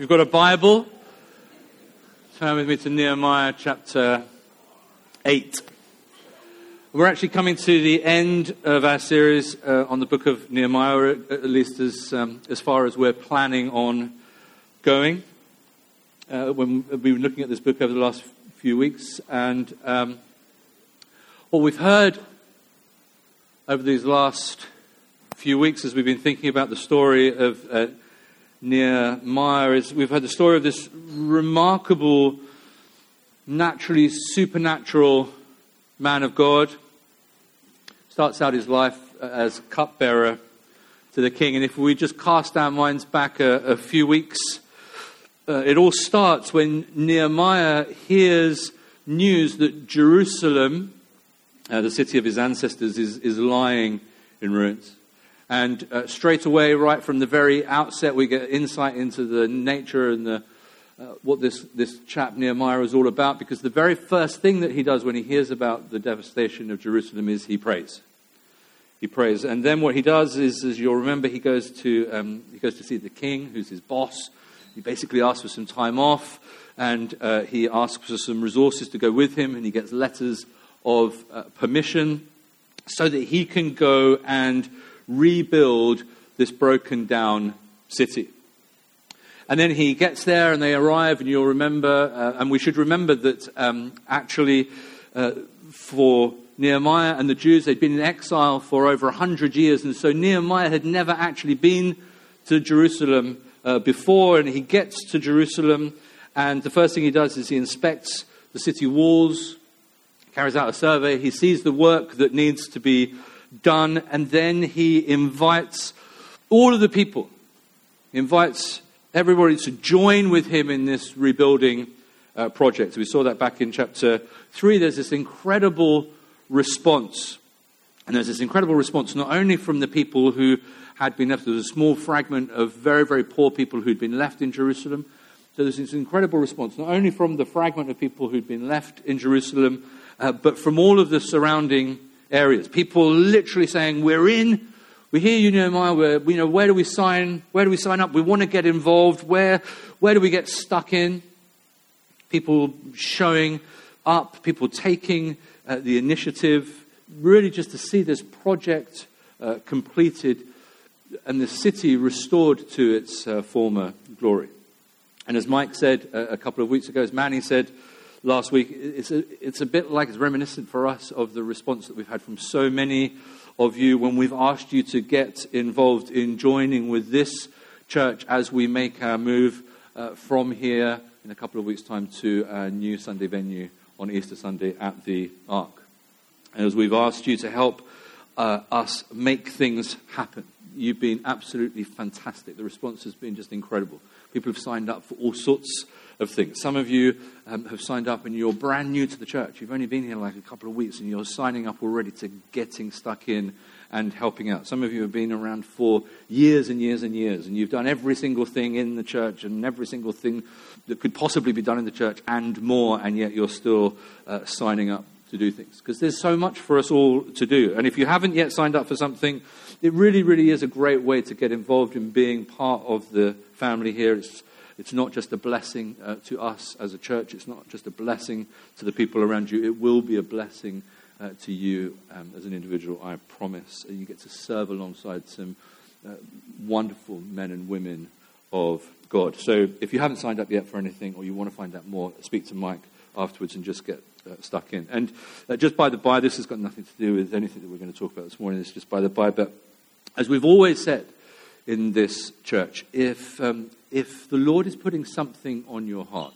you've got a Bible, turn with me to Nehemiah chapter 8. We're actually coming to the end of our series uh, on the book of Nehemiah, at least as, um, as far as we're planning on going. Uh, when we've been looking at this book over the last few weeks, and um, what we've heard over these last few weeks as we've been thinking about the story of uh, Nehemiah is we've heard the story of this remarkable, naturally supernatural man of God. Starts out his life as cupbearer to the king. And if we just cast our minds back a, a few weeks, uh, it all starts when Nehemiah hears news that Jerusalem, uh, the city of his ancestors, is, is lying in ruins. And uh, straight away, right from the very outset, we get insight into the nature and the, uh, what this, this chap Nehemiah is all about, because the very first thing that he does when he hears about the devastation of Jerusalem is he prays. He prays. And then what he does is, as you'll remember, he goes to, um, he goes to see the king, who's his boss. He basically asks for some time off, and uh, he asks for some resources to go with him, and he gets letters of uh, permission so that he can go and rebuild this broken down city. And then he gets there and they arrive, and you'll remember, uh, and we should remember that um, actually uh, for Nehemiah and the Jews, they'd been in exile for over 100 years, and so Nehemiah had never actually been to Jerusalem uh, before, and he gets to Jerusalem, and the first thing he does is he inspects the city walls, carries out a survey, he sees the work that needs to be done, and then he invites all of the people. He invites everybody to join with him in this rebuilding uh, project. We saw that back in chapter 3. There's this incredible response. And there's this incredible response not only from the people who had been left, there was a small fragment of very, very poor people who'd been left in Jerusalem. So there's this incredible response, not only from the fragment of people who'd been left in Jerusalem, uh, but from all of the surrounding areas. People literally saying, We're in. We hear you, Nehemiah. We're, you know, where do we sign? Where do we sign up? We want to get involved. Where, where do we get stuck in? People showing up, people taking uh, the initiative, really just to see this project uh, completed and the city restored to its uh, former glory. And as Mike said uh, a couple of weeks ago, as Manny said, last week, it's a, it's a bit like it's reminiscent for us of the response that we've had from so many of you when we've asked you to get involved in joining with this church as we make our move uh, from here in a couple of weeks' time to our new Sunday venue on Easter Sunday at the Ark. And as we've asked you to help uh, us make things happen, you've been absolutely fantastic. The response has been just incredible. People have signed up for all sorts of things. Some of you um, have signed up and you're brand new to the church. You've only been here like a couple of weeks and you're signing up already to getting stuck in and helping out. Some of you have been around for years and years and years and you've done every single thing in the church and every single thing that could possibly be done in the church and more, and yet you're still uh, signing up to do things. Because there's so much for us all to do. And if you haven't yet signed up for something, it really, really is a great way to get involved in being part of the family here. It's it's not just a blessing uh, to us as a church, it's not just a blessing to the people around you, it will be a blessing uh, to you um, as an individual, I promise. You get to serve alongside some uh, wonderful men and women of God. So if you haven't signed up yet for anything or you want to find out more, speak to Mike afterwards and just get uh, stuck in. And uh, just by the by, this has got nothing to do with anything that we're going to talk about this morning. It's just by the by. But as we've always said in this church, if um, if the Lord is putting something on your heart,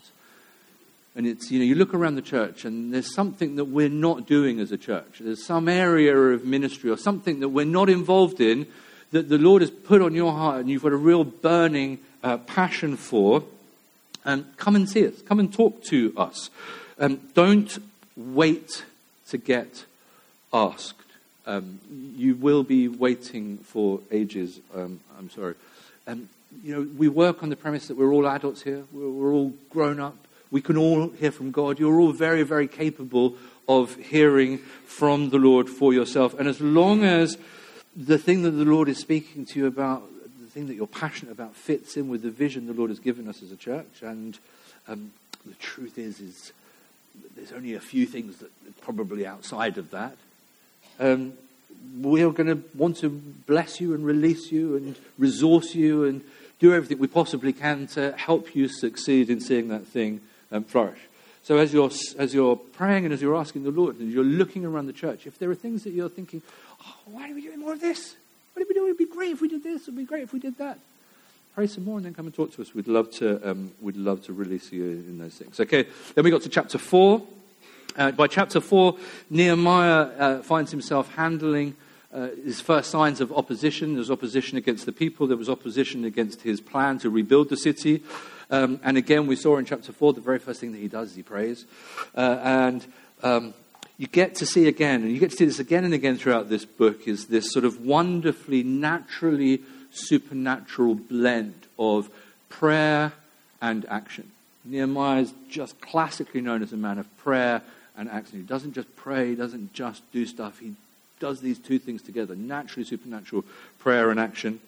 and it's, you know, you look around the church and there's something that we're not doing as a church. There's some area of ministry or something that we're not involved in that the Lord has put on your heart and you've got a real burning uh, passion for. And come and see us. Come and talk to us. Um, don't wait to get asked. Um, you will be waiting for ages. Um, I'm sorry. You know, we work on the premise that we're all adults here, we're, we're all grown up, we can all hear from God. You're all very, very capable of hearing from the Lord for yourself. And as long as the thing that the Lord is speaking to you about, the thing that you're passionate about fits in with the vision the Lord has given us as a church. And um, the truth is, is there's only a few things that are probably outside of that. Um, we are going to want to bless you and release you and resource you and do everything we possibly can to help you succeed in seeing that thing um, flourish. So as you're, as you're praying and as you're asking the Lord and you're looking around the church, if there are things that you're thinking, oh, why are we doing more of this? What are we doing? It'd be great if we did this. It'd be great if we did that. Pray some more and then come and talk to us. We'd love to, um, we'd love to release you in those things. Okay, then we got to chapter 4. Uh, by chapter 4, Nehemiah uh, finds himself handling uh, his first signs of opposition. There was opposition against the people, there was opposition against his plan to rebuild the city. Um, and again, we saw in chapter 4, the very first thing that he does is he prays. Uh, and um, you get to see again, and you get to see this again and again throughout this book, is this sort of wonderfully, naturally supernatural blend of prayer and action. Nehemiah is just classically known as a man of prayer and action. He doesn't just pray, he doesn't just do stuff, he does these two things together naturally supernatural prayer and action.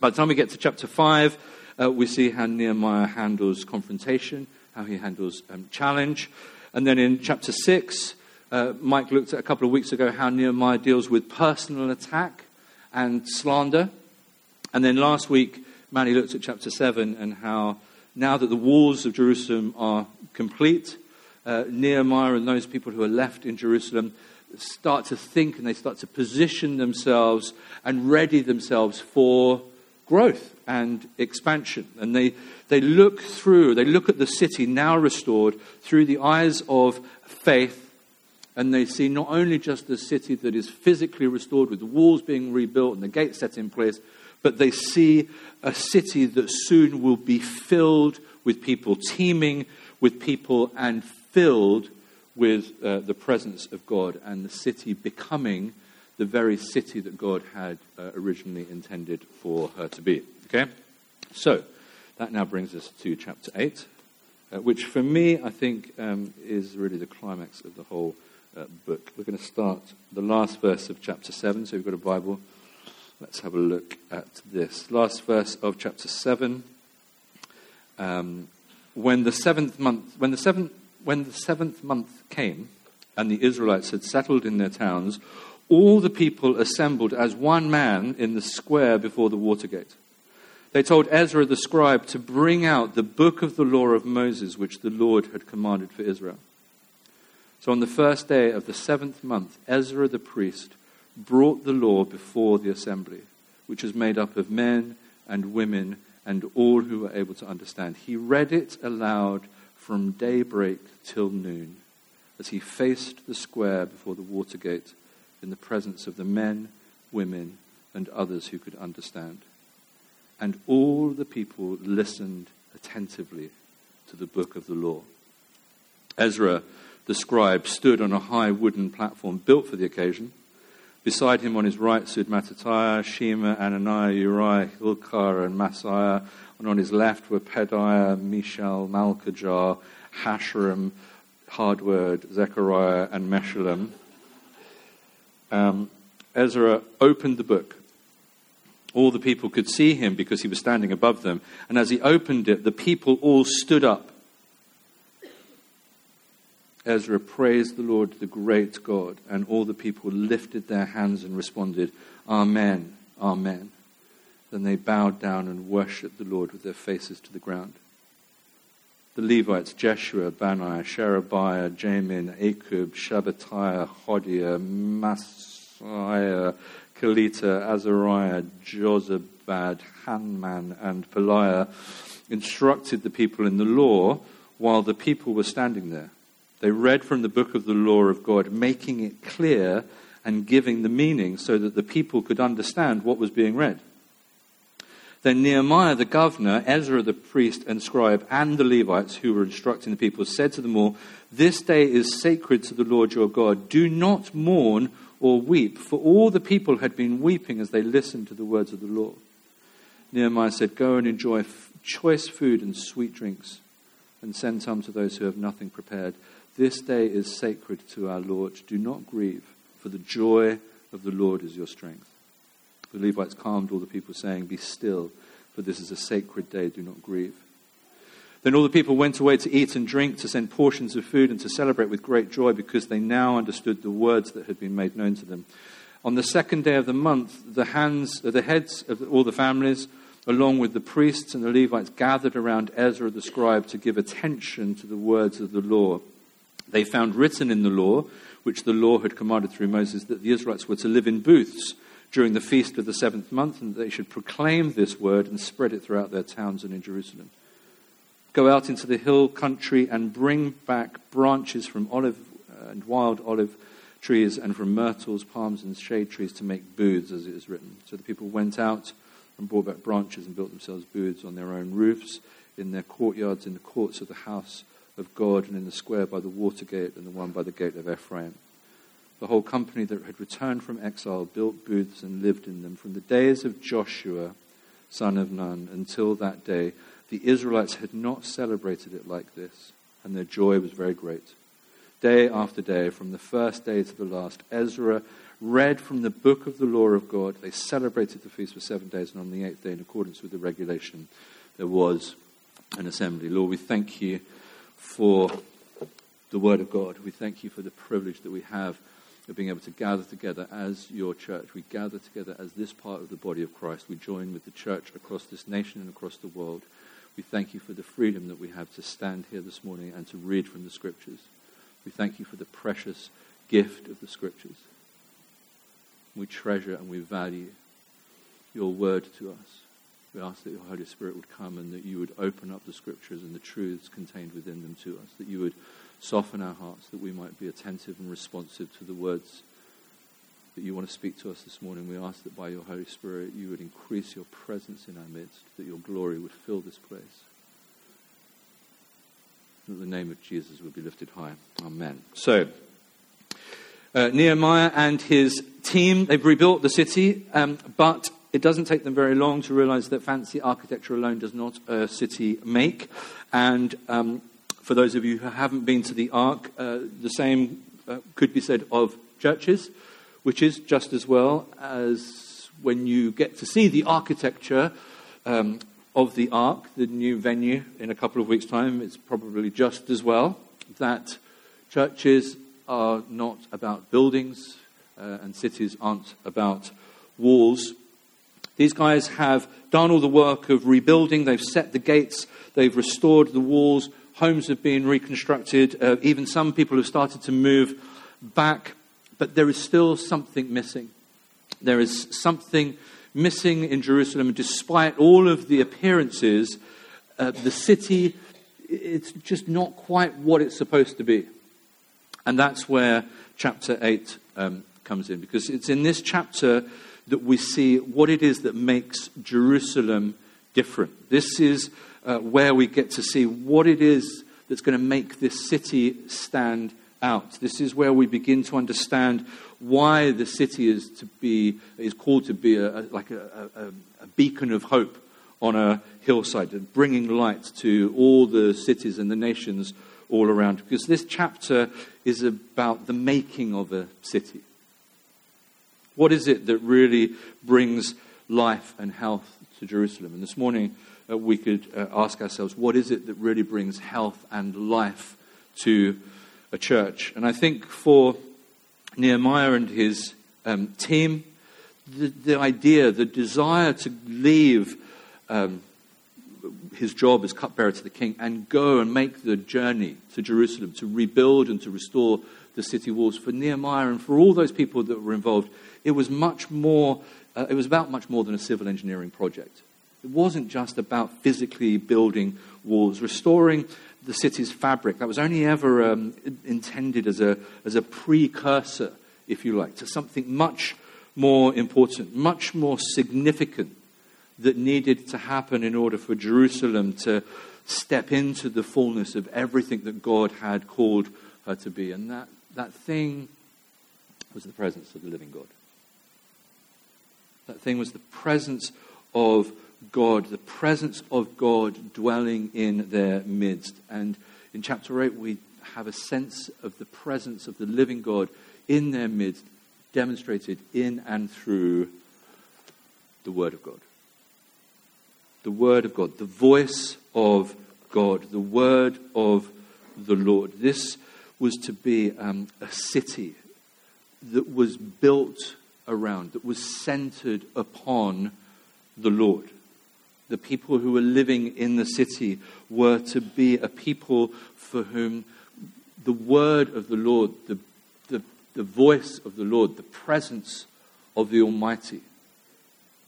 By the time we get to chapter 5, uh, we see how Nehemiah handles confrontation, how he handles um, challenge. And then in chapter 6, uh, Mike looked at a couple of weeks ago how Nehemiah deals with personal attack and slander. And then last week, Manny looked at chapter 7 and how now that the walls of Jerusalem are complete, uh, Nehemiah and those people who are left in Jerusalem start to think and they start to position themselves and ready themselves for growth and expansion. And they, they look through, they look at the city now restored through the eyes of faith, and they see not only just the city that is physically restored with the walls being rebuilt and the gates set in place, but they see a city that soon will be filled with people, teeming with people, and filled with uh, the presence of God, and the city becoming the very city that God had uh, originally intended for her to be. Okay? So, that now brings us to chapter 8, uh, which for me, I think, um, is really the climax of the whole uh, book. We're going to start the last verse of chapter 7, so you've got a Bible. Let's have a look at this. Last verse of chapter 7. Um, when the seventh month, when the seventh, when the seventh month came, and the Israelites had settled in their towns, all the people assembled as one man in the square before the water gate. They told Ezra the scribe to bring out the book of the law of Moses, which the Lord had commanded for Israel. So on the first day of the seventh month, Ezra the priest brought the law before the assembly, which was made up of men and women and all who were able to understand. He read it aloud from daybreak till noon as he faced the square before the water gate in the presence of the men, women, and others who could understand. And all the people listened attentively to the book of the law. Ezra, the scribe, stood on a high wooden platform built for the occasion. Beside him on his right stood Mattithiah, Shema, Ananiah, Uriah, Hilkiah, and Maaseiah. And on his left were Pedaiah, Mishael, Malchijah, Hashum, Hardword, Zechariah, and Meshullam um, Ezra opened the book. All the people could see him because he was standing above them. And as he opened it, the people all stood up. Ezra praised the Lord, the great God, and all the people lifted their hands and responded, Amen, Amen. Then they bowed down and worshipped the Lord with their faces to the ground. The Levites, Jeshua, Bani, Sherebiah, Jamin, Akkub, Shabbatiah, Hodiah, Maaseiah, Kelita, Azariah, Jozabad, Hanan, and Pelaiah instructed the people in the law while the people were standing there. They read from the book of the law of God, making it clear and giving the meaning so that the people could understand what was being read. Then Nehemiah the governor, Ezra the priest and scribe, and the Levites who were instructing the people said to them all, This day is sacred to the Lord your God. Do not mourn or weep, for all the people had been weeping as they listened to the words of the law. Nehemiah said, Go and enjoy f- choice food and sweet drinks, and send some to those who have nothing prepared. This day is sacred to our Lord. Do not grieve, for the joy of the Lord is your strength. The Levites calmed all the people, saying, Be still, for this is a sacred day, do not grieve. Then all the people went away to eat and drink, to send portions of food, and to celebrate with great joy, because they now understood the words that had been made known to them. On the second day of the month, the, hands, the heads of all the families, along with the priests and the Levites, gathered around Ezra the scribe to give attention to the words of the law. They found written in the law, which the law had commanded through Moses, that the Israelites were to live in booths during the feast of the seventh month, and that they should proclaim this word and spread it throughout their towns and in Jerusalem. Go out into the hill country and bring back branches from olive uh, and wild olive trees and from myrtles, palms, and shade trees to make booths, as it is written. So the people went out and brought back branches and built themselves booths on their own roofs, in their courtyards, in the courts of the house of God, and in the square by the water gate and the one by the gate of Ephraim. The whole company that had returned from exile built booths and lived in them. From the days of Joshua, son of Nun, until that day, the Israelites had not celebrated it like this, and their joy was very great. Day after day, from the first day to the last, Ezra read from the book of the law of God. They celebrated the feast for seven days, and on the eighth day, in accordance with the regulation, there was an assembly. Lord, we thank you for the word of God. We thank you for the privilege that we have of being able to gather together as your church. We gather together as this part of the body of Christ. We join with the church across this nation and across the world. We thank you for the freedom that we have to stand here this morning and to read from the scriptures. We thank you for the precious gift of the scriptures. We treasure and we value your word to us. We ask that your Holy Spirit would come and that you would open up the scriptures and the truths contained within them to us, that you would Soften our hearts that we might be attentive and responsive to the words that you want to speak to us this morning. We ask that by your Holy Spirit you would increase your presence in our midst, that your glory would fill this place. That the name of Jesus would be lifted high. Amen. So, uh, Nehemiah and his team, they've rebuilt the city, um, but it doesn't take them very long to realize that fancy architecture alone does not a city make. And um, for those of you who haven't been to the Ark, uh, the same uh, could be said of churches, which is just as well as when you get to see the architecture um, of the Ark, the new venue, in a couple of weeks' time. It's probably just as well that churches are not about buildings uh, and cities aren't about walls. These guys have done all the work of rebuilding, they've set the gates, they've restored the walls, Homes have been reconstructed. Uh, even some people have started to move back. But there is still something missing. There is something missing in Jerusalem. And despite all of the appearances, uh, the city, it's just not quite what it's supposed to be. And that's where chapter 8 um, comes in. Because it's in this chapter that we see what it is that makes Jerusalem different. This is uh, where we get to see what it is that's going to make this city stand out. This is where we begin to understand why the city is to be is called to be a, a like a, a, a, beacon of hope on a hillside and bringing light to all the cities and the nations all around. Because this chapter is about the making of a city. What is it that really brings life and health to Jerusalem? And this morning uh, we could uh, ask ourselves, what is it that really brings health and life to a church? And I think for Nehemiah and his um, team, the, the, idea, the desire to leave um, his job as cupbearer to the king and go and make the journey to Jerusalem to rebuild and to restore the city walls. For Nehemiah and for all those people that were involved, it was much more, uh, it was about much more than a civil engineering project. It wasn't just about physically building walls, restoring the city's fabric. That was only ever um, intended as a, as a precursor, if you like, to something much more important, much more significant that needed to happen in order for Jerusalem to step into the fullness of everything that God had called her to be. And that, that thing was the presence of the living God. That thing was the presence of God, the presence of God dwelling in their midst. And in chapter 8, we have a sense of the presence of the living God in their midst, demonstrated in and through the Word of God. The Word of God, the voice of God, the Word of the Lord. This was to be um, a city that was built around, that was centered upon the Lord. The people who were living in the city were to be a people for whom the word of the Lord, the, the, the voice of the Lord, the presence of the Almighty,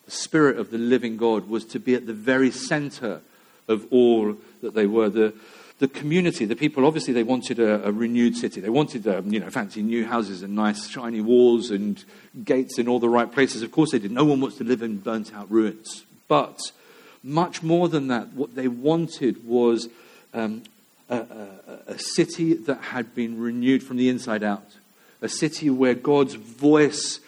the Spirit of the living God was to be at the very center of all that they were. The, the community, the people, obviously, they wanted a, a renewed city. They wanted, um, you know, fancy new houses and nice shiny walls and gates in all the right places. Of course, they did. No one wants to live in burnt out ruins. But much more than that, what they wanted was um, a, a, a city that had been renewed from the inside out, a city where God's voice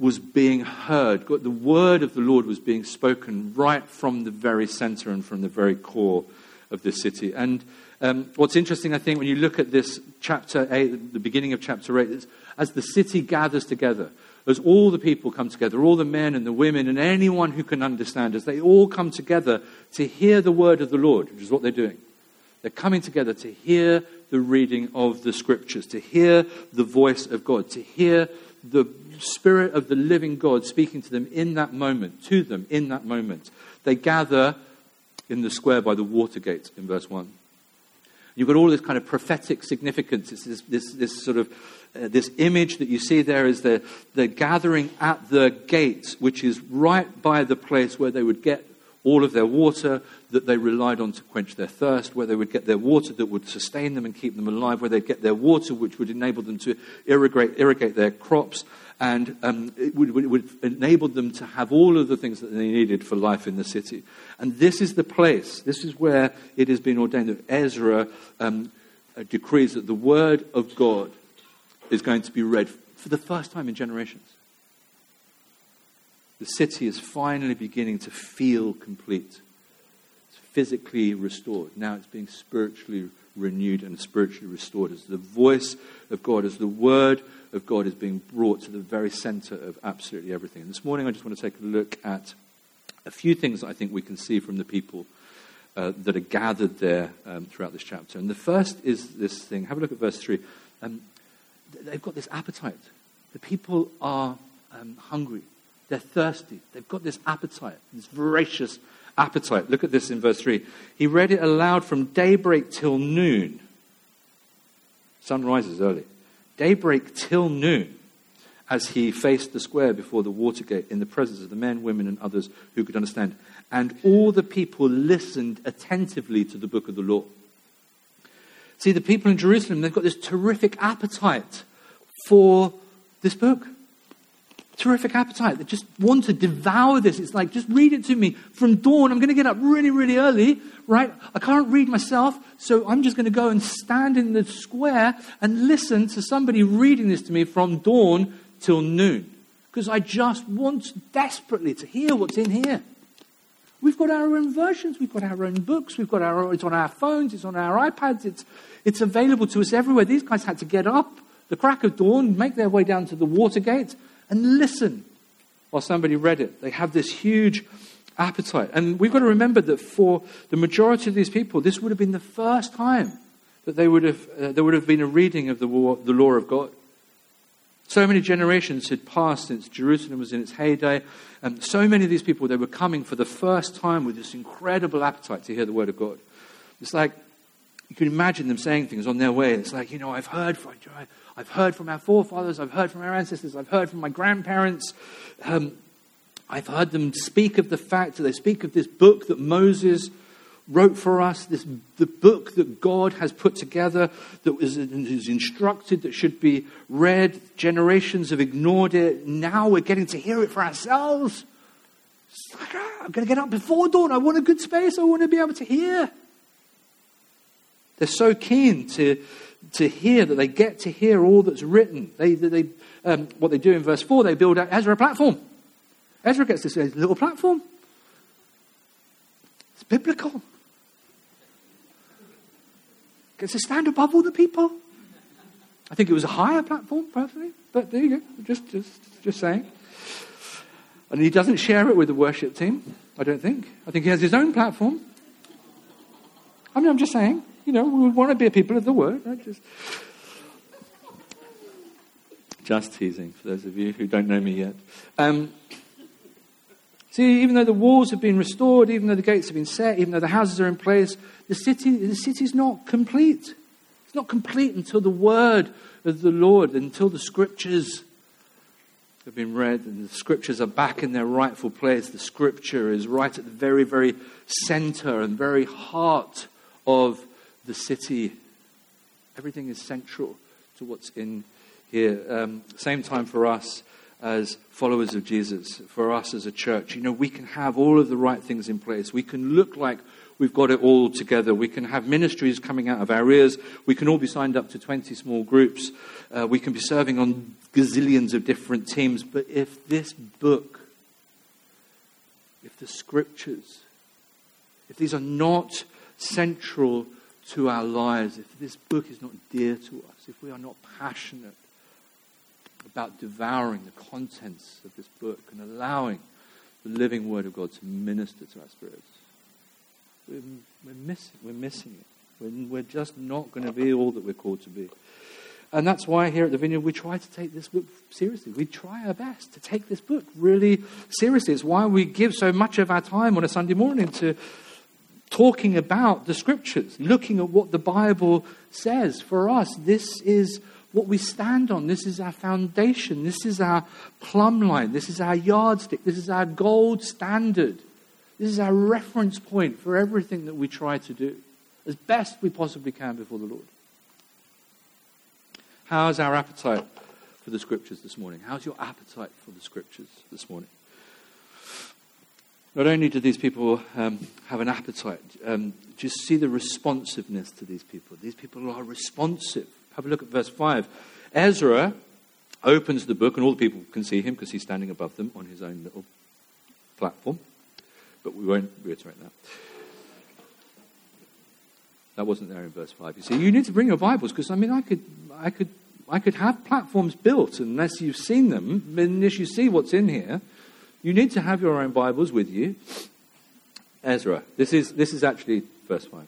was being heard. The word of the Lord was being spoken right from the very center and from the very core of the city. And um, what's interesting, I think, when you look at this chapter 8, the beginning of chapter 8, is as the city gathers together, as all the people come together, all the men and the women and anyone who can understand, as they all come together to hear the word of the Lord, which is what they're doing. They're coming together to hear the reading of the scriptures, to hear the voice of God, to hear the Spirit of the living God speaking to them in that moment, to them in that moment. They gather in the square by the water Watergate in verse 1. You've got all this kind of prophetic significance. It's this, this, this sort of uh, this image that you see there is the, the gathering at the gates, which is right by the place where they would get all of their water that they relied on to quench their thirst, where they would get their water that would sustain them and keep them alive, where they'd get their water which would enable them to irrigate, irrigate their crops, and um, it would, would, enable them to have all of the things that they needed for life in the city. And this is the place, this is where it has been ordained that Ezra um, uh, decrees that the word of God is going to be read for the first time in generations. The city is finally beginning to feel complete. It's physically restored. Now it's being spiritually renewed and spiritually restored as the voice of God, as the word of God is being brought to the very center of absolutely everything. And this morning I just want to take a look at a few things that I think we can see from the people uh, that are gathered there um, throughout this chapter. And the first is this thing. Have a look at verse 3. Um, they've got this appetite. The people are um, hungry. They're thirsty. They've got this appetite, this voracious appetite. Look at this in verse 3. He read it aloud from daybreak till noon. Sun rises early. Daybreak till noon as he faced the square before the Watergate in the presence of the men, women, and others who could understand. And all the people listened attentively to the book of the law. See, the people in Jerusalem, they've got this terrific appetite for this book. Terrific appetite. They just want to devour this. It's like, just read it to me from dawn. I'm going to get up really, really early, right? I can't read myself, so I'm just going to go and stand in the square and listen to somebody reading this to me from dawn till noon. Because I just want desperately to hear what's in here. We've got our own versions, we've got our own books, we've got our it's on our phones, it's on our iPads, it's, it's available to us everywhere. These guys had to get up the crack of dawn, make their way down to the Watergate, and listen while somebody read it. They have this huge appetite. And we've got to remember that for the majority of these people, this would have been the first time that they would have, uh, there would have been a reading of the, war, the law of God. So many generations had passed since Jerusalem was in its heyday. And so many of these people, they were coming for the first time with this incredible appetite to hear the word of God. It's like, you can imagine them saying things on their way. It's like, you know, I've heard from, I've heard from our forefathers, I've heard from our ancestors, I've heard from my grandparents. Um, I've heard them speak of the fact that they speak of this book that Moses wrote for us, this, the book that God has put together, that was, instructed, that should be read. Generations have ignored it. Now we're getting to hear it for ourselves. Like, ah, I'm going to get up before dawn. I want a good space. I want to be able to hear. They're so keen to, to hear that they get to hear all that's written. They, they, um, what they do in verse 4, they build Ezra a platform. Ezra gets this little platform. It's biblical gets to stand above all the people. I think it was a higher platform, personally, but there you go. Just, just, just saying. And he doesn't share it with the worship team, I don't think. I think he has his own platform. I mean, I'm just saying, you know, we want to be a people of the word. Right? Just, just teasing for those of you who don't know me yet. Um, see, even though the walls have been restored, even though the gates have been set, even though the houses are in place, the city, the city's not complete. It's not complete until the word of the Lord, until the scriptures have been read and the scriptures are back in their rightful place. The scripture is right at the very, very center and very heart of the city. Everything is central to what's in here. Um, same time for us as followers of Jesus, for us as a church. You know, we can have all of the right things in place. We can look like we've got it all together. We can have ministries coming out of our ears. We can all be signed up to 20 small groups. Uh, we can be serving on gazillions of different teams. But if this book, if the scriptures, if these are not central to our lives, if this book is not dear to us, if we are not passionate about devouring the contents of this book and allowing the living Word of God to minister to our spirits, we're, we're missing, we're missing it. We're, we're just not going to be all that we're called to be. And that's why here at the Vineyard we try to take this book seriously. We try our best to take this book really seriously. It's why we give so much of our time on a Sunday morning to talking about the scriptures, looking at what the Bible says. For us, this is what we stand on. This is our foundation. This is our plumb line. This is our yardstick. This is our gold standard. This is our reference point for everything that we try to do as best we possibly can before the Lord. How's our appetite for the scriptures this morning? How's your appetite for the scriptures this morning? Not only do these people um, have an appetite, um, just see the responsiveness to these people. These people are responsive. Have a look at verse 5. Ezra opens the book, and all the people can see him because he's standing above them on his own little platform. But we won't reiterate that. That wasn't there in verse 5. You see, you need to bring your Bibles because, I mean, I could, I, could, I could have platforms built unless you've seen them, unless you see what's in here. You need to have your own Bibles with you. Ezra. This is, this is actually verse 5.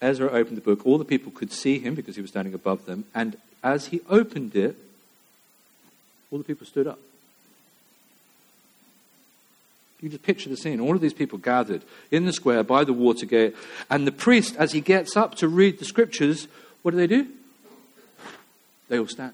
Ezra opened the book. All the people could see him because he was standing above them. And as he opened it, all the people stood up. You just picture the scene. All of these people gathered in the square by the water gate. And the priest, as he gets up to read the scriptures, what do they do? They all stand.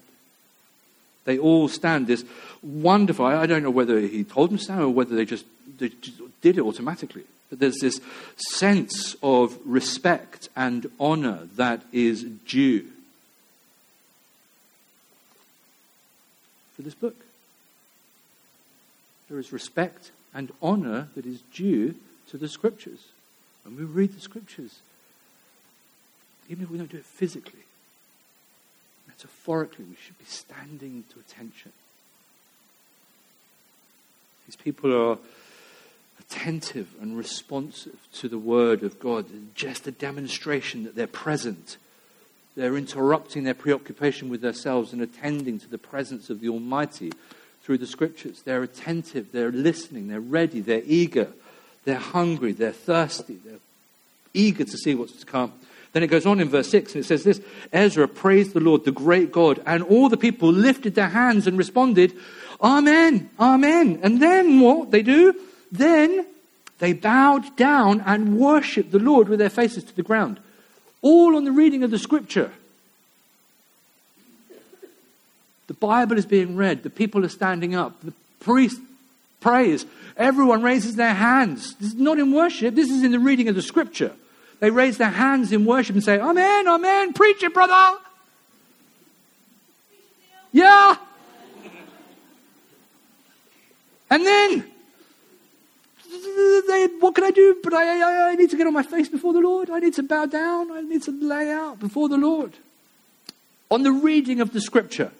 They all stand. This wonderful, I don't know whether he told them to stand or whether they just, they just did it automatically. But there's this sense of respect and honor that is due for this book. There is respect and honor that is due to the scriptures. And we read the scriptures, even if we don't do it physically, metaphorically, we should be standing to attention. These people are attentive and responsive to the word of God, just a demonstration that they're present. They're interrupting their preoccupation with themselves and attending to the presence of the Almighty through the scriptures. They're attentive, they're listening, they're ready, they're eager, they're hungry, they're thirsty, they're eager to see what's to come. Then it goes on in verse 6 and it says this Ezra praised the Lord, the great God, and all the people lifted their hands and responded, Amen, Amen. And then what they do? Then they bowed down and worshiped the Lord with their faces to the ground. All on the reading of the scripture. The Bible is being read. The people are standing up. The priest prays. Everyone raises their hands. This is not in worship. This is in the reading of the scripture. They raise their hands in worship and say, Amen, Amen, preach it, brother. Yeah. And then, they, what can I do? But I, I, I need to get on my face before the Lord. I need to bow down. I need to lay out before the Lord. On the reading of the scripture.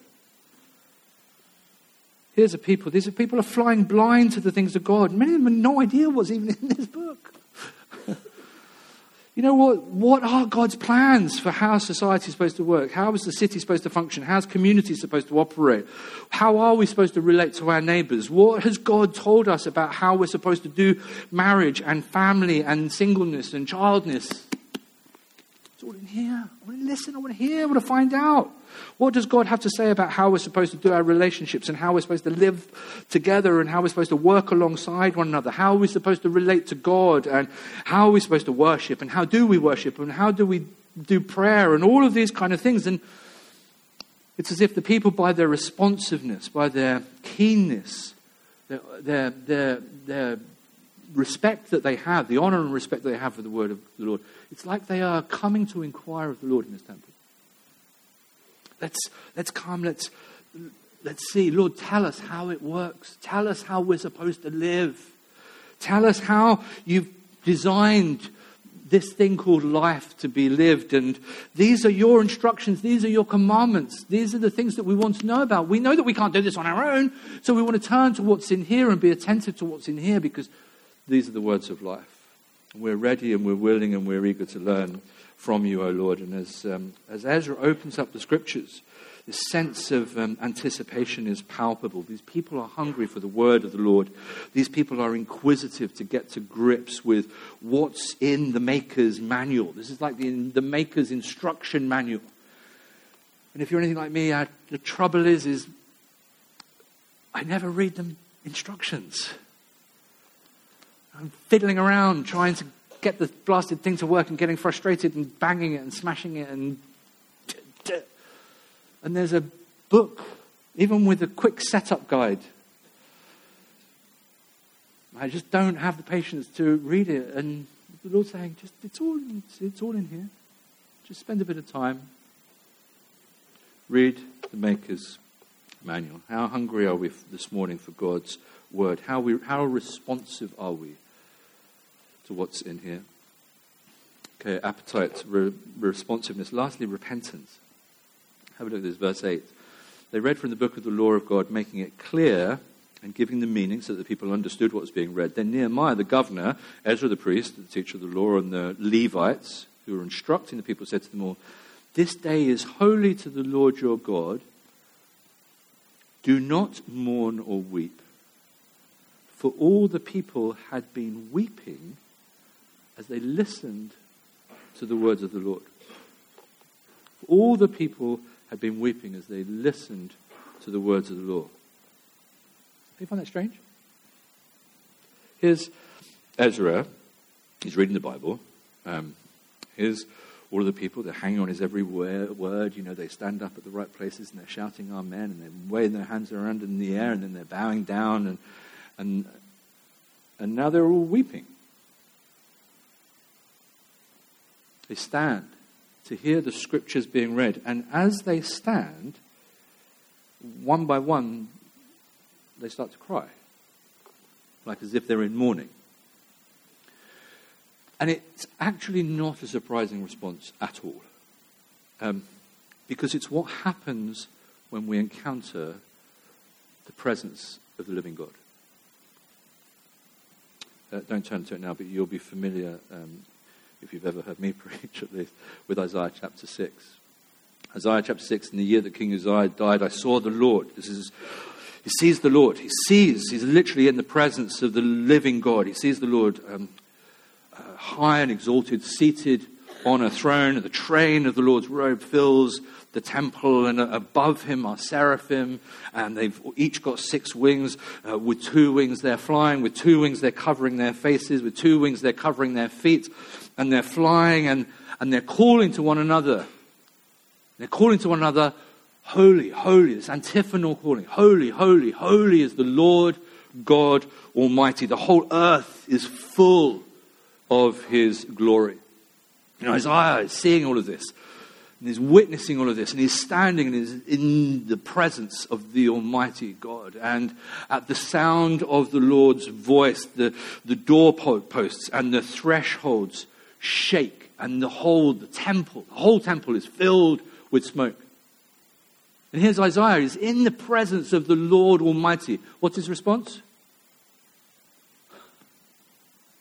Here's a people, these are people are flying blind to the things of God. Many of them have no idea what's even in this book. You know what? What are God's plans for how society is supposed to work? How is the city supposed to function? How's community supposed to operate? How are we supposed to relate to our neighbors? What has God told us about how we're supposed to do marriage and family and singleness and childness? It's all in here. I want to listen. I want to hear. I want to find out. What does God have to say about how we're supposed to do our relationships and how we're supposed to live together and how we're supposed to work alongside one another? How are we supposed to relate to God and how are we supposed to worship and how do we worship and how do we do prayer and all of these kind of things? And it's as if the people, by their responsiveness, by their keenness, their, their, their, their respect that they have, the honor and respect that they have for the word of the Lord, it's like they are coming to inquire of the Lord in this temple. Let's, let's come, let's, let's see. Lord, tell us how it works. Tell us how we're supposed to live. Tell us how you've designed this thing called life to be lived. And these are your instructions, these are your commandments, these are the things that we want to know about. We know that we can't do this on our own, so we want to turn to what's in here and be attentive to what's in here because these are the words of life. We're ready and we're willing and we're eager to learn from you, O Lord. And as, um, as Ezra opens up the scriptures, this sense of um, anticipation is palpable. These people are hungry for the word of the Lord. These people are inquisitive to get to grips with what's in the Maker's manual. This is like the, the Maker's instruction manual. And if you're anything like me, I, the trouble is, is I never read the instructions. I'm fiddling around trying to get the blasted thing to work and getting frustrated and banging it and smashing it and and there's a book even with a quick setup guide. I just don't have the patience to read it. And the Lord's saying just it's all it's all in here. Just spend a bit of time. Read the maker's manual. How hungry are we this morning for God's word? How we how responsive are we to what's in here Okay, appetite, re- responsiveness. Lastly, repentance. Have a look at this, verse 8. They read from the book of the law of God, making it clear and giving the meaning so that the people understood what was being read. Then Nehemiah, the governor, Ezra the priest, the teacher of the law, and the Levites, who were instructing the people, said to them all, This day is holy to the Lord your God. Do not mourn or weep. For all the people had been weeping as they listened to the words of the Lord. All the people had been weeping as they listened to the words of the Lord. Do you find that strange? Here's Ezra. He's reading the Bible. Um, here's all of the people. They're hanging on his every word. You know, they stand up at the right places and they're shouting Amen and they're waving their hands around in the air and then they're bowing down and, and, and now they're all weeping. They stand to hear the scriptures being read. And as they stand, one by one, they start to cry, like as if they're in mourning. And it's actually not a surprising response at all, um, because it's what happens when we encounter the presence of the living God. Uh, don't turn to it now, but you'll be familiar um, if you've ever heard me preach at least, with Isaiah chapter 6. Isaiah chapter 6, in the year that King Uzziah died, I saw the Lord. This is, he sees the Lord. He sees, he's literally in the presence of the living God. He sees the Lord um, uh, high and exalted, seated on a throne, the train of the Lord's robe fills the temple, and above him are seraphim, and they've each got six wings. Uh, with two wings, they're flying. With two wings, they're covering their faces. With two wings, they're covering their feet and they're flying and, and they're calling to one another. They're calling to one another, Holy, holy, this antiphonal calling. Holy, holy, holy is the Lord God Almighty. The whole earth is full of His glory. You know, Isaiah is seeing all of this. And he's witnessing all of this, and he's standing and he's in the presence of the Almighty God. And at the sound of the Lord's voice, the, the doorposts and the thresholds shake, and the whole the temple, the whole temple is filled with smoke. And here's Isaiah, he's in the presence of the Lord Almighty. What's his response?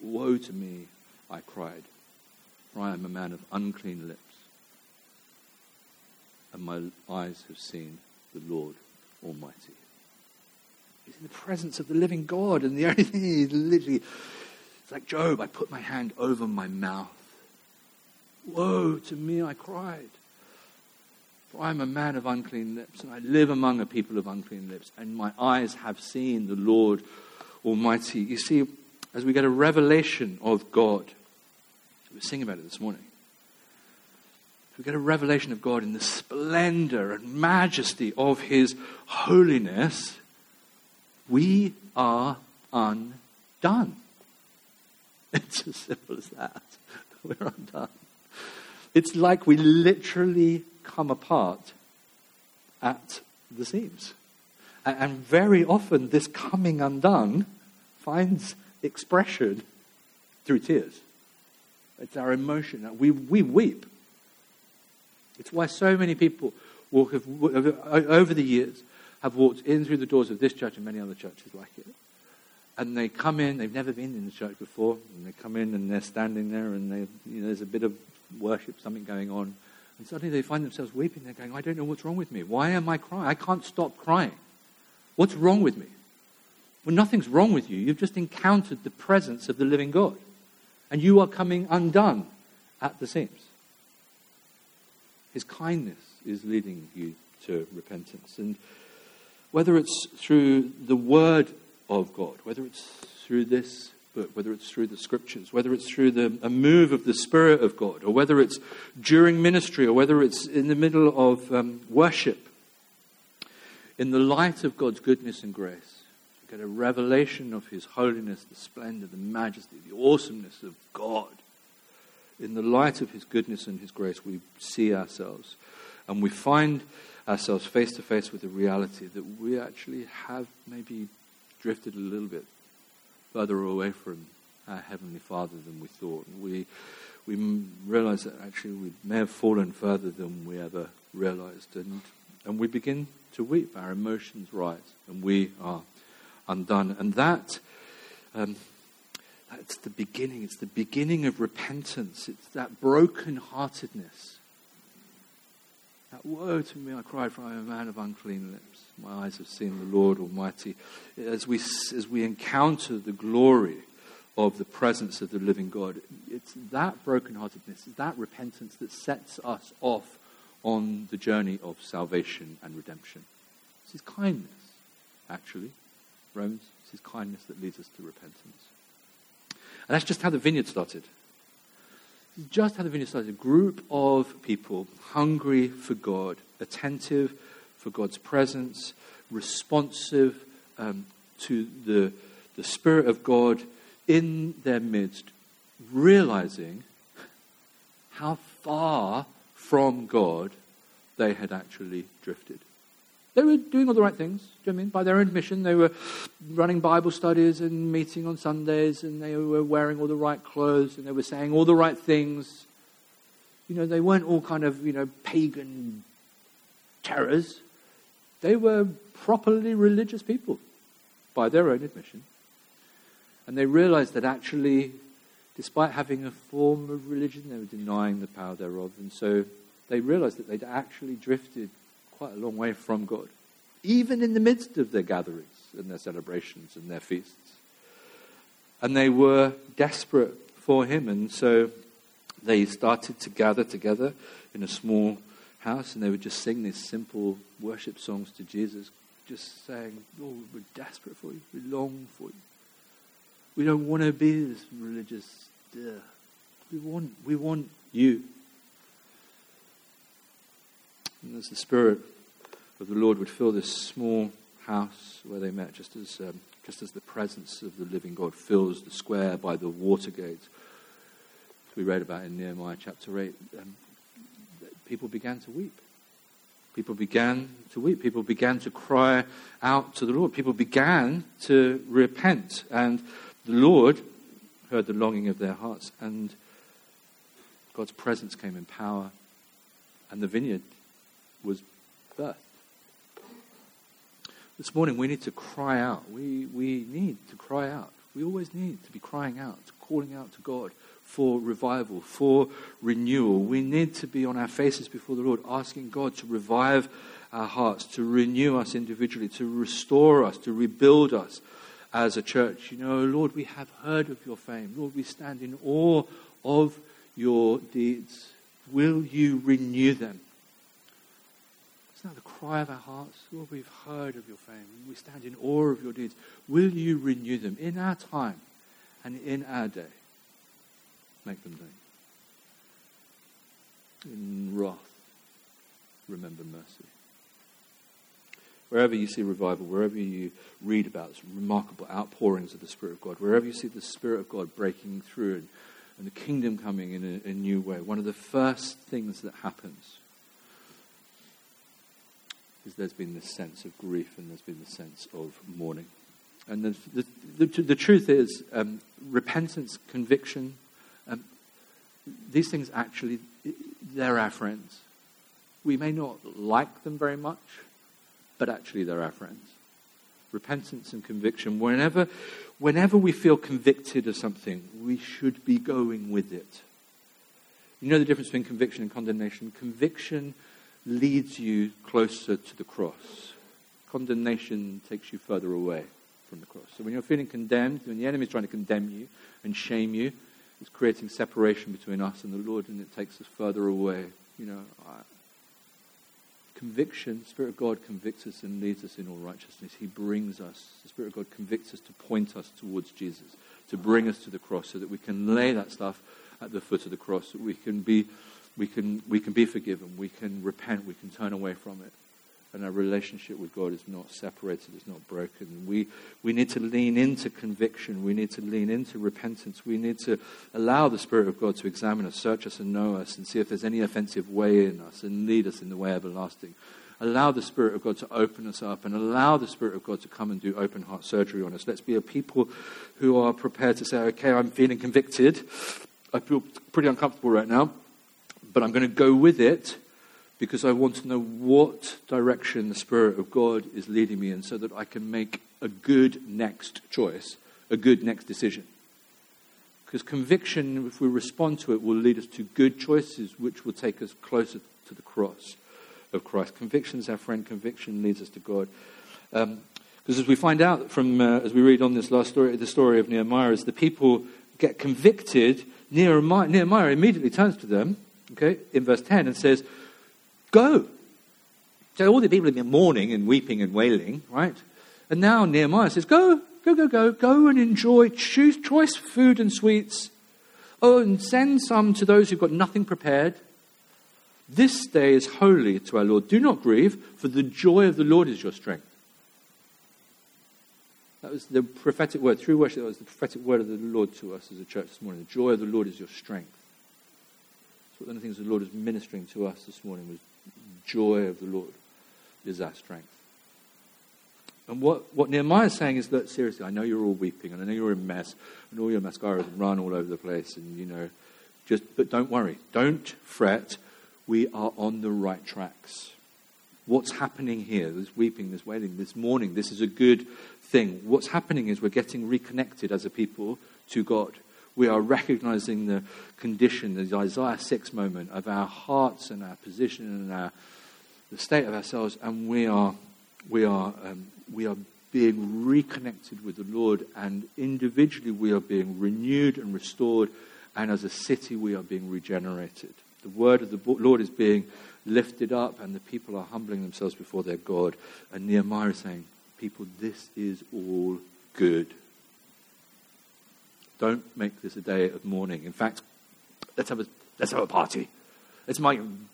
Woe to me, I cried. For I am a man of unclean lips, and my eyes have seen the Lord Almighty. He's in the presence of the living God, and the only thing he literally, it's like Job, I put my hand over my mouth. Woe to me, I cried. For I am a man of unclean lips, and I live among a people of unclean lips, and my eyes have seen the Lord Almighty. You see, as we get a revelation of God, we were singing about it this morning. If we get a revelation of God in the splendor and majesty of His holiness. We are undone. It's as simple as that. We're undone. It's like we literally come apart at the seams. And very often, this coming undone finds expression through tears. It's our emotion. We, we weep. It's why so many people walk, have, over the years have walked in through the doors of this church and many other churches like it. And they come in, they've never been in the church before, and they come in and they're standing there and they, you know, there's a bit of worship, something going on. And suddenly they find themselves weeping. They're going, I don't know what's wrong with me. Why am I crying? I can't stop crying. What's wrong with me? Well, nothing's wrong with you. You've just encountered the presence of the living God. And you are coming undone at the seams. His kindness is leading you to repentance. And whether it's through the Word of God, whether it's through this book, whether it's through the Scriptures, whether it's through the, a move of the Spirit of God, or whether it's during ministry, or whether it's in the middle of um, worship, in the light of God's goodness and grace, get a revelation of His holiness, the splendor, the majesty, the awesomeness of God. In the light of His goodness and His grace, we see ourselves and we find ourselves face to face with the reality that we actually have maybe drifted a little bit further away from our Heavenly Father than we thought. We, we realize that actually we may have fallen further than we ever realized. And, and we begin to weep. Our emotions rise, and we are undone. And that, um, that's the beginning. It's the beginning of repentance. It's that broken-heartedness. That woe to me, I cried, for I am a man of unclean lips. My eyes have seen the Lord Almighty. As we, as we encounter the glory of the presence of the living God, it's that brokenheartedness, it's that repentance that sets us off on the journey of salvation and redemption. It's His kindness, actually. Romans, it's His kindness that leads us to repentance. And that's just how the vineyard started. Just how the vineyard started. A group of people hungry for God, attentive for God's presence, responsive um, to the, the Spirit of God in their midst, realizing how far from God they had actually drifted. They were doing all the right things, do you know I mean? By their own admission, they were running Bible studies and meeting on Sundays, and they were wearing all the right clothes, and they were saying all the right things. You know, they weren't all kind of, you know, pagan terrors. They were properly religious people, by their own admission. And they realized that actually, despite having a form of religion, they were denying the power thereof. And so they realized that they'd actually drifted quite a long way from God, even in the midst of their gatherings and their celebrations and their feasts. And they were desperate for Him, and so they started to gather together in a small house and they would just sing these simple worship songs to Jesus, just saying, Lord, we're desperate for you, we long for you. We don't want to be this religious. Duh. We want, we want you. And as the Spirit of the Lord would fill this small house where they met, just as, um, just as the presence of the living God fills the square by the water gate, we read about in Nehemiah chapter 8, um, people began to weep. People began to weep. People began to cry out to the Lord. People began to repent. And the Lord heard the longing of their hearts. And God's presence came in power. And the vineyard was birthed. This morning we need to cry out. We, we need to cry out. We always need to be crying out, calling out to God for revival, for renewal. We need to be on our faces before the Lord, asking God to revive our hearts, to renew us individually, to restore us, to rebuild us as a church. You know, Lord, we have heard of your fame. Lord, we stand in awe of your deeds. Will you renew them? That the cry of our hearts? Lord, we've heard of your fame. We stand in awe of your deeds. Will you renew them in our time and in our day? make them known. In wrath, remember mercy. Wherever you see revival, wherever you read about remarkable outpourings of the Spirit of God, wherever you see the Spirit of God breaking through and, and the kingdom coming in a, a new way, one of the first things that happens is there's been this sense of grief and there's been this sense of mourning. And the, the, the, the truth is, um, repentance, conviction, um, these things actually, they're our friends. We may not like them very much, but actually they're our friends. Repentance and conviction. Whenever, whenever we feel convicted of something, we should be going with it. You know the difference between conviction and condemnation? Conviction leads you closer to the cross. Condemnation takes you further away from the cross. So when you're feeling condemned, when the enemy is trying to condemn you and shame you, it's creating separation between us and the Lord, and it takes us further away. You know, I, conviction, Spirit of God convicts us and leads us in all righteousness. He brings us, the Spirit of God convicts us to point us towards Jesus, to bring us to the cross, so that we can lay that stuff at the foot of the cross, that we can be, we can, we can be forgiven, we can repent, we can turn away from it and our relationship with God is not separated, it's not broken. We, we need to lean into conviction. We need to lean into repentance. We need to allow the Spirit of God to examine us, search us, and know us, and see if there's any offensive way in us, and lead us in the way everlasting. Allow the Spirit of God to open us up, and allow the Spirit of God to come and do open heart surgery on us. Let's be a people who are prepared to say, okay, I'm feeling convicted. I feel pretty uncomfortable right now, but I'm going to go with it because I want to know what direction the Spirit of God is leading me in so that I can make a good next choice, a good next decision. Because conviction, if we respond to it, will lead us to good choices, which will take us closer to the cross of Christ. Conviction is our friend, conviction leads us to God. Because um, as we find out from, uh, as we read on this last story, the story of Nehemiah, as the people get convicted, Nehemiah, Nehemiah immediately turns to them, okay, in verse 10 and says, Go. So all the people have been mourning and weeping and wailing, right? And now Nehemiah says, Go, go, go, go, go and enjoy choose choice food and sweets. Oh, and send some to those who've got nothing prepared. This day is holy to our Lord. Do not grieve, for the joy of the Lord is your strength. That was the prophetic word. Through worship, that was the prophetic word of the Lord to us as a church this morning. The joy of the Lord is your strength. So one of the things the Lord is ministering to us this morning was joy of the Lord is our strength. And what, what Nehemiah is saying is that, seriously, I know you're all weeping, and I know you're in mess, and all your mascaras run all over the place, and, you know, just, but don't worry. Don't fret. We are on the right tracks. What's happening here? this weeping, this wailing, this mourning. This is a good thing. What's happening is we're getting reconnected as a people to God. We are recognizing the condition, the Isaiah 6 moment of our hearts and our position and our the state of ourselves, and we are, we are, um, we are being reconnected with the Lord, and individually we are being renewed and restored, and as a city we are being regenerated. The word of the Lord is being lifted up, and the people are humbling themselves before their God. And Nehemiah is saying, People, this is all good. Don't make this a day of mourning. In fact, let's have a, let's have a party. Let's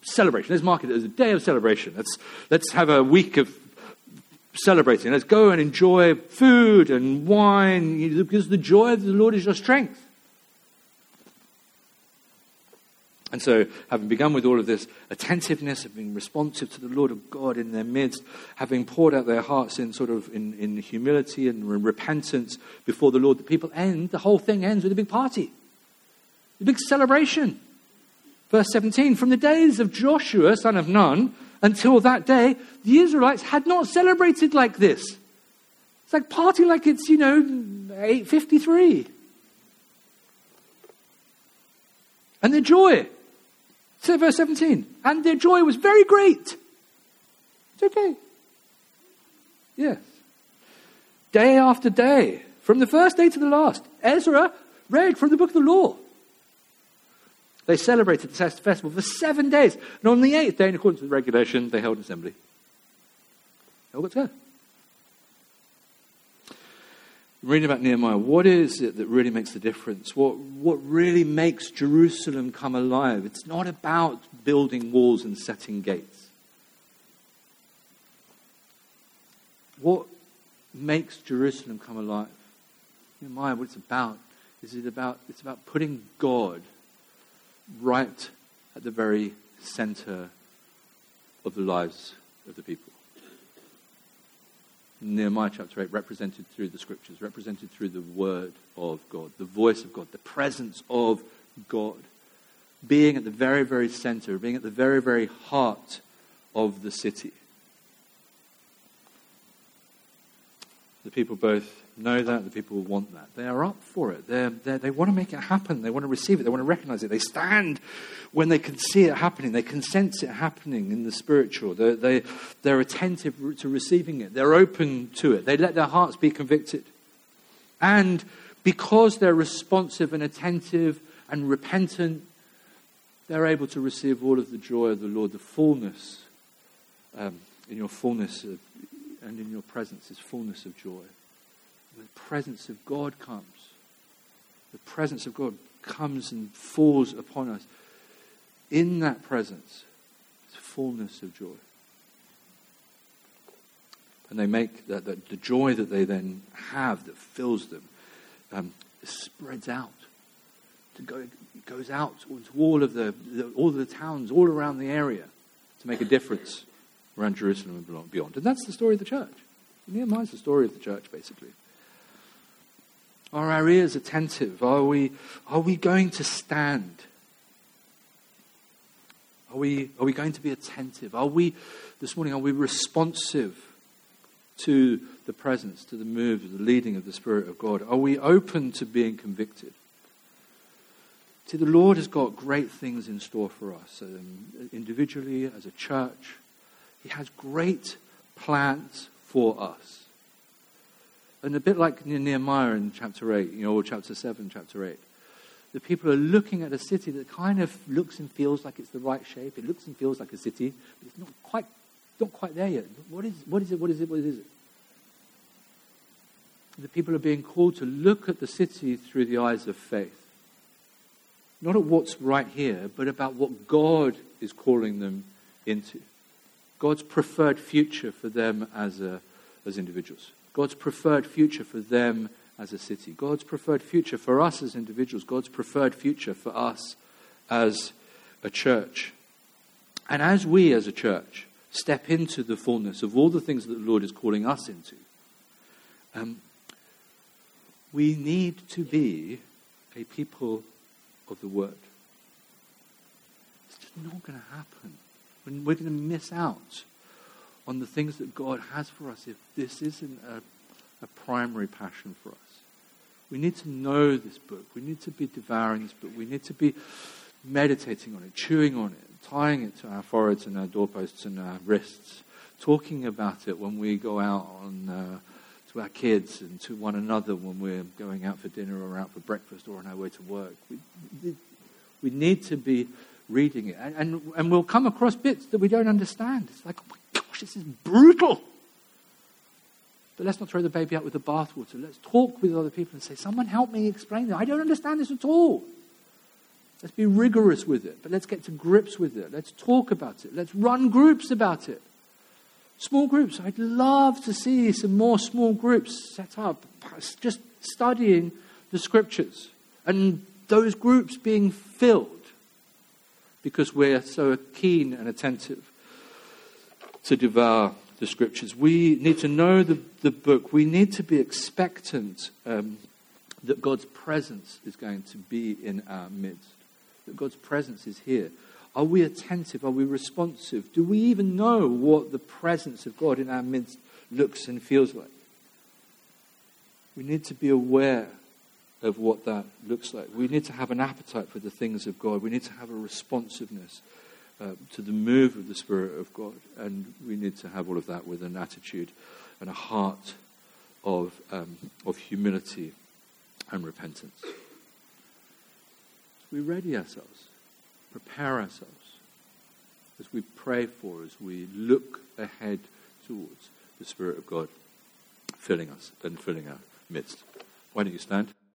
celebration. Let's mark it as a day of celebration. Let's, let's have a week of celebrating. Let's go and enjoy food and wine because the joy of the Lord is your strength. And so, having begun with all of this attentiveness of being responsive to the Lord of God in their midst, having poured out their hearts in sort of in, in humility and repentance before the Lord, the people end, the whole thing ends with a big party, a big celebration. Verse 17 From the days of Joshua, son of Nun, until that day, the Israelites had not celebrated like this. It's like party like it's, you know, 853. And their joy. Say verse 17. And their joy was very great. It's okay. Yes. Day after day, from the first day to the last, Ezra read from the book of the law. They celebrated the festival for seven days. And on the eighth day, in accordance with regulation, they held an assembly. All got. Reading about Nehemiah, what is it that really makes the difference? What, what really makes Jerusalem come alive? It's not about building walls and setting gates. What makes Jerusalem come alive? Nehemiah, what it's about is it about it's about putting God right at the very center of the lives of the people. Nehemiah chapter 8, represented through the scriptures, represented through the word of God, the voice of God, the presence of God, being at the very, very center, being at the very, very heart of the city. The people both know that, the people want that. They are up for it. They're, they're, they want to make it happen. They want to receive it. They want to recognize it. They stand when they can see it happening. They can sense it happening in the spiritual. They're, they, they're attentive to receiving it. They're open to it. They let their hearts be convicted. And because they're responsive and attentive and repentant, they're able to receive all of the joy of the Lord, the fullness. Um, in your fullness of, and in your presence is fullness of joy the presence of God comes. The presence of God comes and falls upon us. In that presence is fullness of joy. And they make that, that the joy that they then have that fills them um, spreads out. To go, goes out into all of the, the, all of the towns all around the area to make a difference around Jerusalem and beyond. And that's the story of the church. Nehemiah's the story of the church, basically. Are our ears attentive? Are we, are we going to stand? Are we, are we going to be attentive? Are we, this morning, are we responsive to the presence, to the move, to the leading of the Spirit of God? Are we open to being convicted? See, the Lord has got great things in store for us, um, individually, as a church. He has great plans for us. And a bit like Nehemiah in chapter 8, you know, or chapter 7, chapter 8. The people are looking at a city that kind of looks and feels like it's the right shape. It looks and feels like a city, but it's not quite, not quite there yet. What is, what is it? What is it? What is it? The people are being called to look at the city through the eyes of faith. Not at what's right here, but about what God is calling them into. God's preferred future for them as, a, as individuals. God's preferred future for them as a city, God's preferred future for us as individuals, God's preferred future for us as a church. And as we as a church step into the fullness of all the things that the Lord is calling us into, um, we need to be a people of the Word. It's just not going to happen. We're going to miss out on the things that God has for us if this isn't a, a primary passion for us. We need to know this book. We need to be devouring this book. We need to be meditating on it, chewing on it, tying it to our foreheads and our doorposts and our wrists, talking about it when we go out on, uh, to our kids and to one another when we're going out for dinner or out for breakfast or on our way to work. We, we need to be reading it. And, and, and we'll come across bits that we don't understand. It's like, oh this is brutal. But let's not throw the baby out with the bathwater. Let's talk with other people and say, Someone help me explain this. I don't understand this at all. Let's be rigorous with it, but let's get to grips with it. Let's talk about it. Let's run groups about it. Small groups. I'd love to see some more small groups set up, just studying the scriptures. And those groups being filled because we're so keen and attentive to devour the scriptures. We need to know the, the book. We need to be expectant um, that God's presence is going to be in our midst, that God's presence is here. Are we attentive? Are we responsive? Do we even know what the presence of God in our midst looks and feels like? We need to be aware of what that looks like. We need to have an appetite for the things of God. We need to have a responsiveness uh, to the move of the Spirit of God. And we need to have all of that with an attitude and a heart of, um, of humility and repentance. We ready ourselves, prepare ourselves as we pray for, as we look ahead towards the Spirit of God filling us and filling our midst. Why don't you stand?